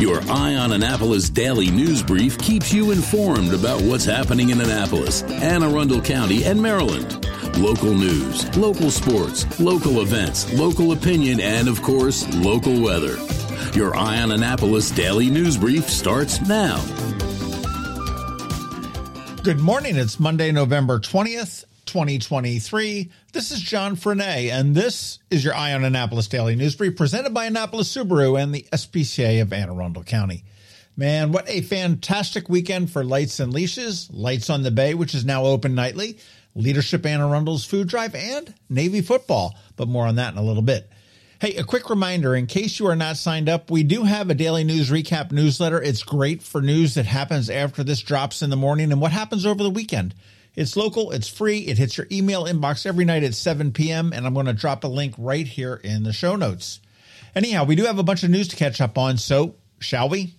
Your Eye on Annapolis daily news brief keeps you informed about what's happening in Annapolis, Anne Arundel County, and Maryland. Local news, local sports, local events, local opinion, and of course, local weather. Your Eye on Annapolis daily news brief starts now. Good morning. It's Monday, November 20th, 2023. This is John Frenaye, and this is your Eye on Annapolis Daily News Brief presented by Annapolis Subaru and the SPCA of Anne Arundel County. Man, what a fantastic weekend for Lights and Leashes, Lights on the Bay, which is now open nightly, Leadership Anne Arundel's Food Drive, and Navy Football. But more on that in a little bit. Hey, a quick reminder in case you are not signed up, we do have a daily news recap newsletter. It's great for news that happens after this drops in the morning and what happens over the weekend. It's local, it's free, it hits your email inbox every night at 7 p.m., and I'm going to drop a link right here in the show notes. Anyhow, we do have a bunch of news to catch up on, so shall we?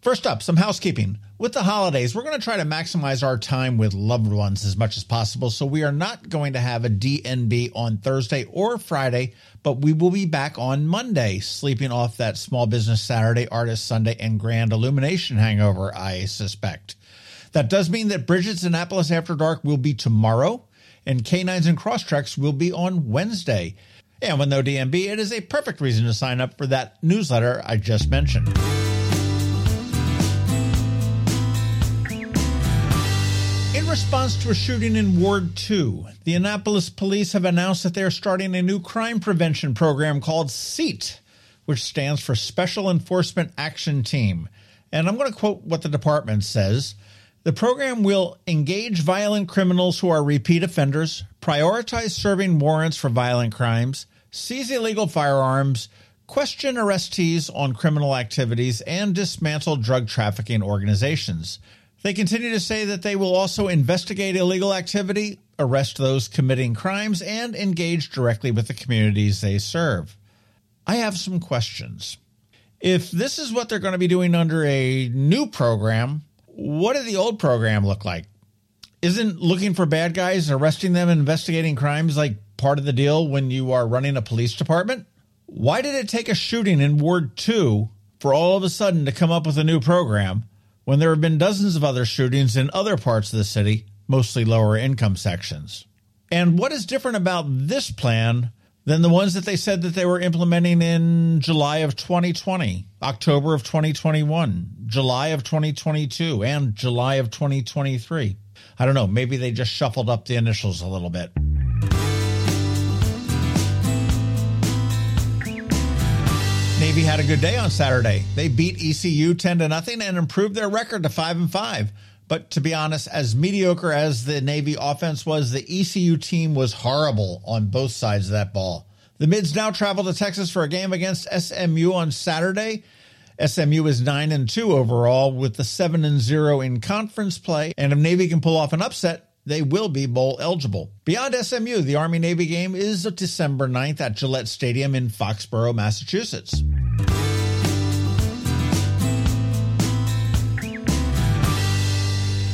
First up, some housekeeping. With the holidays, we're going to try to maximize our time with loved ones as much as possible, so we are not going to have a DNB on Thursday or Friday, but we will be back on Monday, sleeping off that Small Business Saturday, Artist Sunday, and Grand Illumination hangover, I suspect. That does mean that Bridget's Annapolis After Dark will be tomorrow, and Canines and Crosstreks will be on Wednesday. And with no DNB, it is a perfect reason to sign up for that newsletter I just mentioned. In response to a shooting in Ward 2, the Annapolis police have announced that they are starting a new crime prevention program called SEAT, which stands for Special Enforcement Action Team. And I'm going to quote what the department says. The program will engage violent criminals who are repeat offenders, prioritize serving warrants for violent crimes, seize illegal firearms, question arrestees on criminal activities, and dismantle drug trafficking organizations. They continue to say that they will also investigate illegal activity, arrest those committing crimes, and engage directly with the communities they serve. I have some questions. If this is what they're going to be doing under a new program, what did the old program look like? Isn't looking for bad guys, arresting them, investigating crimes like part of the deal when you are running a police department? Why did it take a shooting in Ward 2 for all of a sudden to come up with a new program when there have been dozens of other shootings in other parts of the city, mostly lower income sections? And what is different about this plan than the ones that they said that they were implementing in July of 2020, October of 2021, July of 2022, and July of 2023. I don't know, maybe they just shuffled up the initials a little bit. Navy had a good day on Saturday. They beat ECU 10 to nothing and improved their record to 5 and 5. But to be honest, as mediocre as the Navy offense was, the ECU team was horrible on both sides of that ball. The Mids now travel to Texas for a game against SMU on Saturday. SMU is 9 and 2 overall with the 7 and 0 in conference play, and if Navy can pull off an upset, they will be bowl eligible. Beyond SMU, the Army Navy game is December 9th at Gillette Stadium in Foxborough, Massachusetts.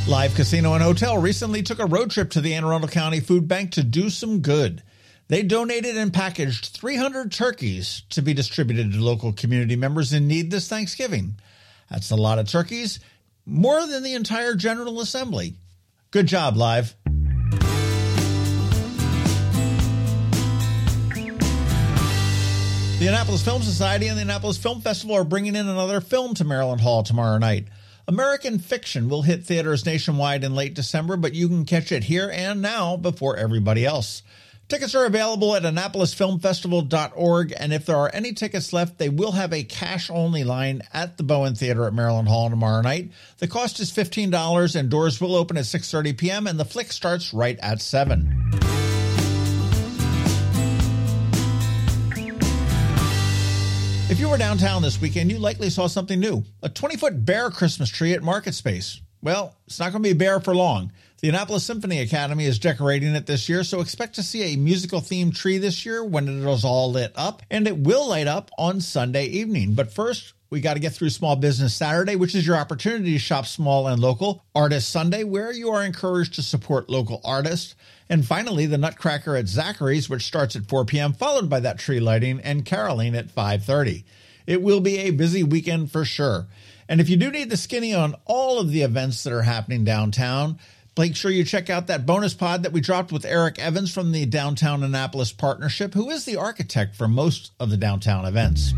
Live Casino and Hotel recently took a road trip to the Anne Arundel County Food Bank to do some good. They donated and packaged 300 turkeys to be distributed to local community members in need this Thanksgiving. That's a lot of turkeys, more than the entire General Assembly. Good job, Live. The Annapolis Film Society and the Annapolis Film Festival are bringing in another film to Maryland Hall tomorrow night. American Fiction will hit theaters nationwide in late December, but you can catch it here and now before everybody else. Tickets are available at AnnapolisFilmFestival.org, and if there are any tickets left, they will have a cash only line at the Bowen Theater at Maryland Hall tomorrow night. The cost is $15, and doors will open at 6.30 p.m., and the flick starts right at 7. If you were downtown this weekend, you likely saw something new a 20 foot bare Christmas tree at Market Space. Well, it's not going to be bare for long. The Annapolis Symphony Academy is decorating it this year, so expect to see a musical themed tree this year when it is all lit up, and it will light up on Sunday evening. But first, we got to get through Small Business Saturday, which is your opportunity to shop small and local. Artist Sunday, where you are encouraged to support local artists. And finally, the Nutcracker at Zachary's, which starts at 4 p.m., followed by that tree lighting and caroling at 5.30. It will be a busy weekend for sure. And if you do need the skinny on all of the events that are happening downtown, make sure you check out that bonus pod that we dropped with Erik Evans from the Downtown Annapolis Partnership, who is the architect for most of the downtown events.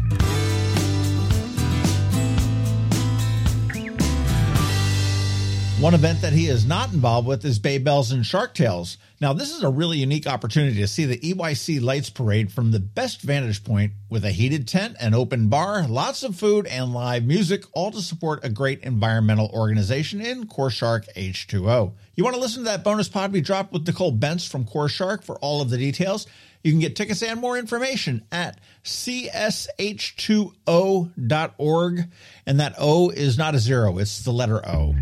One event that he is not involved with is Bay Bells and Shark Tales. Now, this is a really unique opportunity to see the EYC Lights Parade from the best vantage point with a heated tent, an open bar, lots of food, and live music, all to support a great environmental organization in CoreShark H2O. You want to listen to that bonus pod we dropped with Nicole Bentz from CoreShark for all of the details? You can get tickets and more information at csh2o.org. And that O is not a zero, it's the letter O.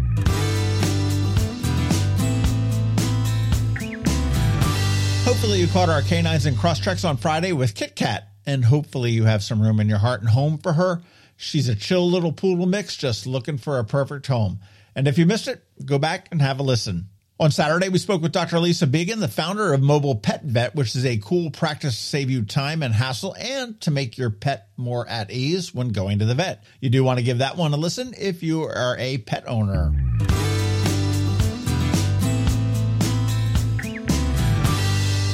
Hopefully, you caught our canines and Crosstreks on Friday with Kit Kat, and hopefully, you have some room in your heart and home for her. She's a chill little poodle mix just looking for a perfect home. And if you missed it, go back and have a listen. On Saturday, we spoke with Dr. Lisa Began, the founder of Mobile Pet Vet, which is a cool practice to save you time and hassle and to make your pet more at ease when going to the vet. You do want to give that one a listen if you are a pet owner.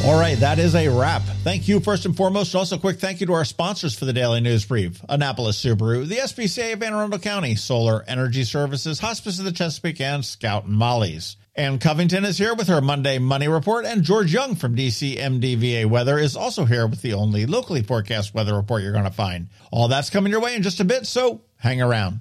All right, that is a wrap. Thank you first and foremost. Also, a quick thank you to our sponsors for the Daily News Brief Annapolis Subaru, the SPCA of Anne Arundel County, Solar Energy Services, Hospice of the Chesapeake, and Scout and Molly's. Ann Covington is here with her Monday Money Report, and George Young from DCMDVA Weather is also here with the only locally forecast weather report you're going to find. All that's coming your way in just a bit, so hang around.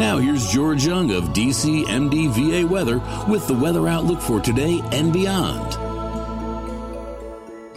Now here's George Young of DCMDVA weather with the weather outlook for today and beyond.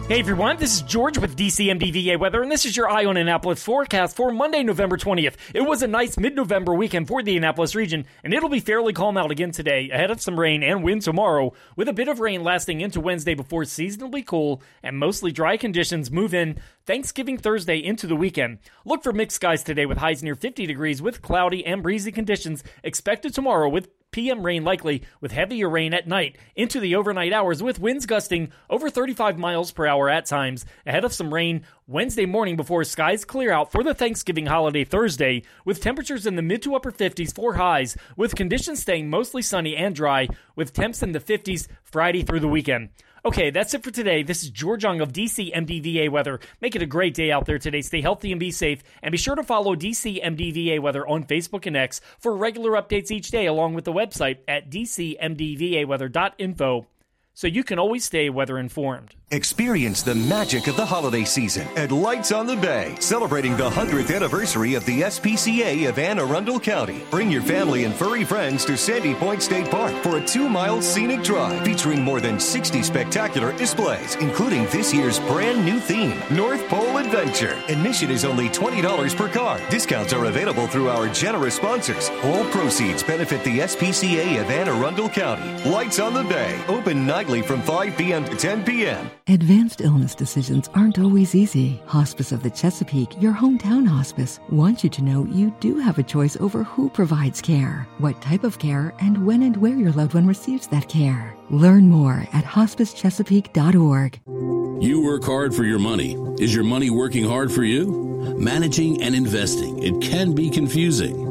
Hey everyone, this is George with DCMDVA Weather, and this is your Eye on Annapolis forecast for Monday, November 20th. It was a nice mid November weekend for the Annapolis region, and it'll be fairly calm out again today, ahead of some rain and wind tomorrow, with a bit of rain lasting into Wednesday before seasonably cool and mostly dry conditions move in Thanksgiving Thursday into the weekend. Look for mixed skies today with highs near 50 degrees with cloudy and breezy conditions expected tomorrow with PM rain likely with heavier rain at night into the overnight hours with winds gusting over 35 miles per hour at times ahead of some rain Wednesday morning before skies clear out for the Thanksgiving holiday Thursday with temperatures in the mid to upper 50s for highs with conditions staying mostly sunny and dry with temps in the 50s Friday through the weekend. Okay, that's it for today. This is George Young of DC MDVA Weather. Make it a great day out there today. Stay healthy and be safe. And be sure to follow DC MDVA Weather on Facebook and X for regular updates each day, along with the website at dcmdvaweather.info so you can always stay weather informed. Experience the magic of the holiday season at Lights on the Bay, celebrating the 100th anniversary of the SPCA of Anne Arundel County. Bring your family and furry friends to Sandy Point State Park for a two mile scenic drive featuring more than 60 spectacular displays, including this year's brand new theme, North Pole Adventure. Admission is only $20 per car. Discounts are available through our generous sponsors. All proceeds benefit the SPCA of Anne Arundel County. Lights on the Bay, open 9 nightly from 5 p.m. to 10 p.m. Advanced illness decisions aren't always easy. Hospice of the Chesapeake, your hometown hospice, wants you to know you do have a choice over who provides care, what type of care, and when and where your loved one receives that care. Learn more at hospicechesapeake.org. You work hard for your money. Is your money working hard for you? Managing and investing, it can be confusing.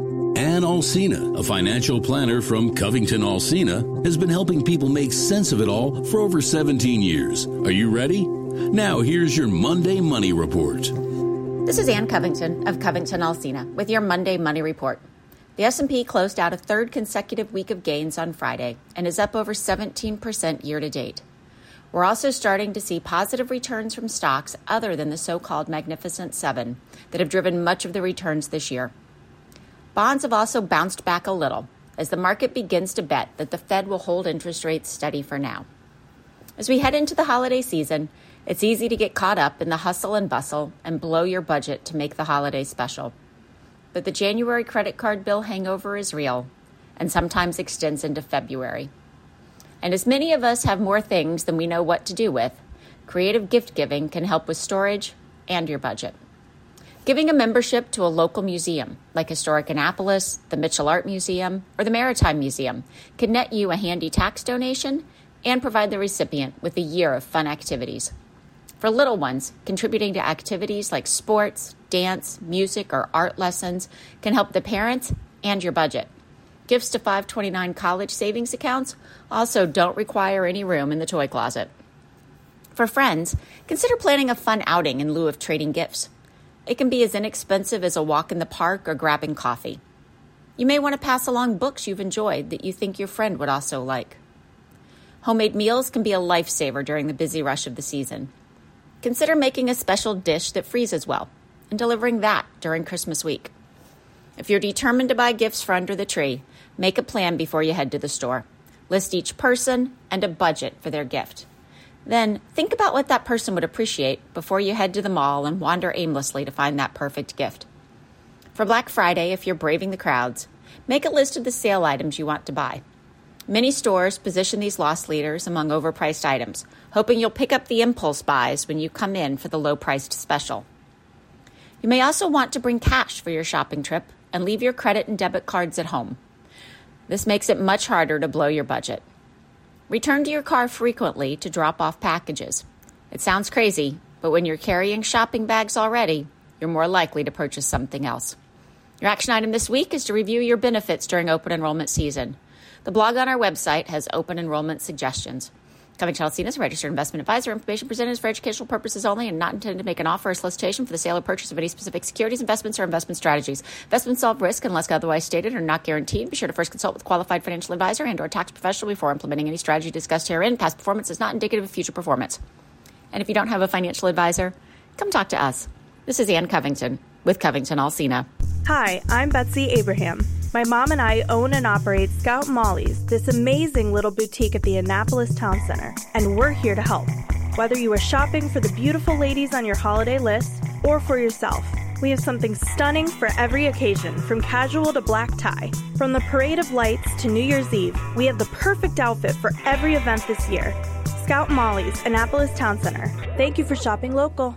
Ann Alsina, a financial planner from Covington Alsina, has been helping people make sense of it all for over 17 years. Are you ready? Now here's your Monday Money Report. This is Ann Covington of Covington Alsina with your Monday Money Report. The S&P closed out a third consecutive week of gains on Friday and is up over 17% year to date. We're also starting to see positive returns from stocks other than the so-called Magnificent 7 that have driven much of the returns this year. Bonds have also bounced back a little as the market begins to bet that the Fed will hold interest rates steady for now. As we head into the holiday season, it's easy to get caught up in the hustle and bustle and blow your budget to make the holiday special. But the January credit card bill hangover is real and sometimes extends into February. And as many of us have more things than we know what to do with, creative gift giving can help with storage and your budget. Giving a membership to a local museum, like Historic Annapolis, the Mitchell Art Museum, or the Maritime Museum, can net you a handy tax donation and provide the recipient with a year of fun activities. For little ones, contributing to activities like sports, dance, music, or art lessons can help the parents and your budget. Gifts to 529 college savings accounts also don't require any room in the toy closet. For friends, consider planning a fun outing in lieu of trading gifts. It can be as inexpensive as a walk in the park or grabbing coffee. You may want to pass along books you've enjoyed that you think your friend would also like. Homemade meals can be a lifesaver during the busy rush of the season. Consider making a special dish that freezes well and delivering that during Christmas week. If you're determined to buy gifts for under the tree, make a plan before you head to the store. List each person and a budget for their gift. Then think about what that person would appreciate before you head to the mall and wander aimlessly to find that perfect gift. For Black Friday, if you're braving the crowds, make a list of the sale items you want to buy. Many stores position these loss leaders among overpriced items, hoping you'll pick up the impulse buys when you come in for the low priced special. You may also want to bring cash for your shopping trip and leave your credit and debit cards at home. This makes it much harder to blow your budget. Return to your car frequently to drop off packages. It sounds crazy, but when you're carrying shopping bags already, you're more likely to purchase something else. Your action item this week is to review your benefits during open enrollment season. The blog on our website has open enrollment suggestions. Covington Alsina is a registered investment advisor. Information presented is for educational purposes only and not intended to make an offer or solicitation for the sale or purchase of any specific securities, investments, or investment strategies. Investments involve risk unless otherwise stated are not guaranteed. Be sure to first consult with qualified financial advisor and or tax professional before implementing any strategy discussed herein. Past performance is not indicative of future performance. And if you don't have a financial advisor, come talk to us. This is Ann Covington with Covington Alsina. Hi, I'm Betsy Abraham. My mom and I own and operate Scout Molly's, this amazing little boutique at the Annapolis Town Center, and we're here to help. Whether you are shopping for the beautiful ladies on your holiday list or for yourself, we have something stunning for every occasion, from casual to black tie. From the Parade of Lights to New Year's Eve, we have the perfect outfit for every event this year. Scout Molly's, Annapolis Town Center. Thank you for shopping local.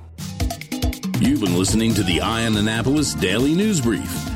You've been listening to the Eye on Annapolis Daily News Brief.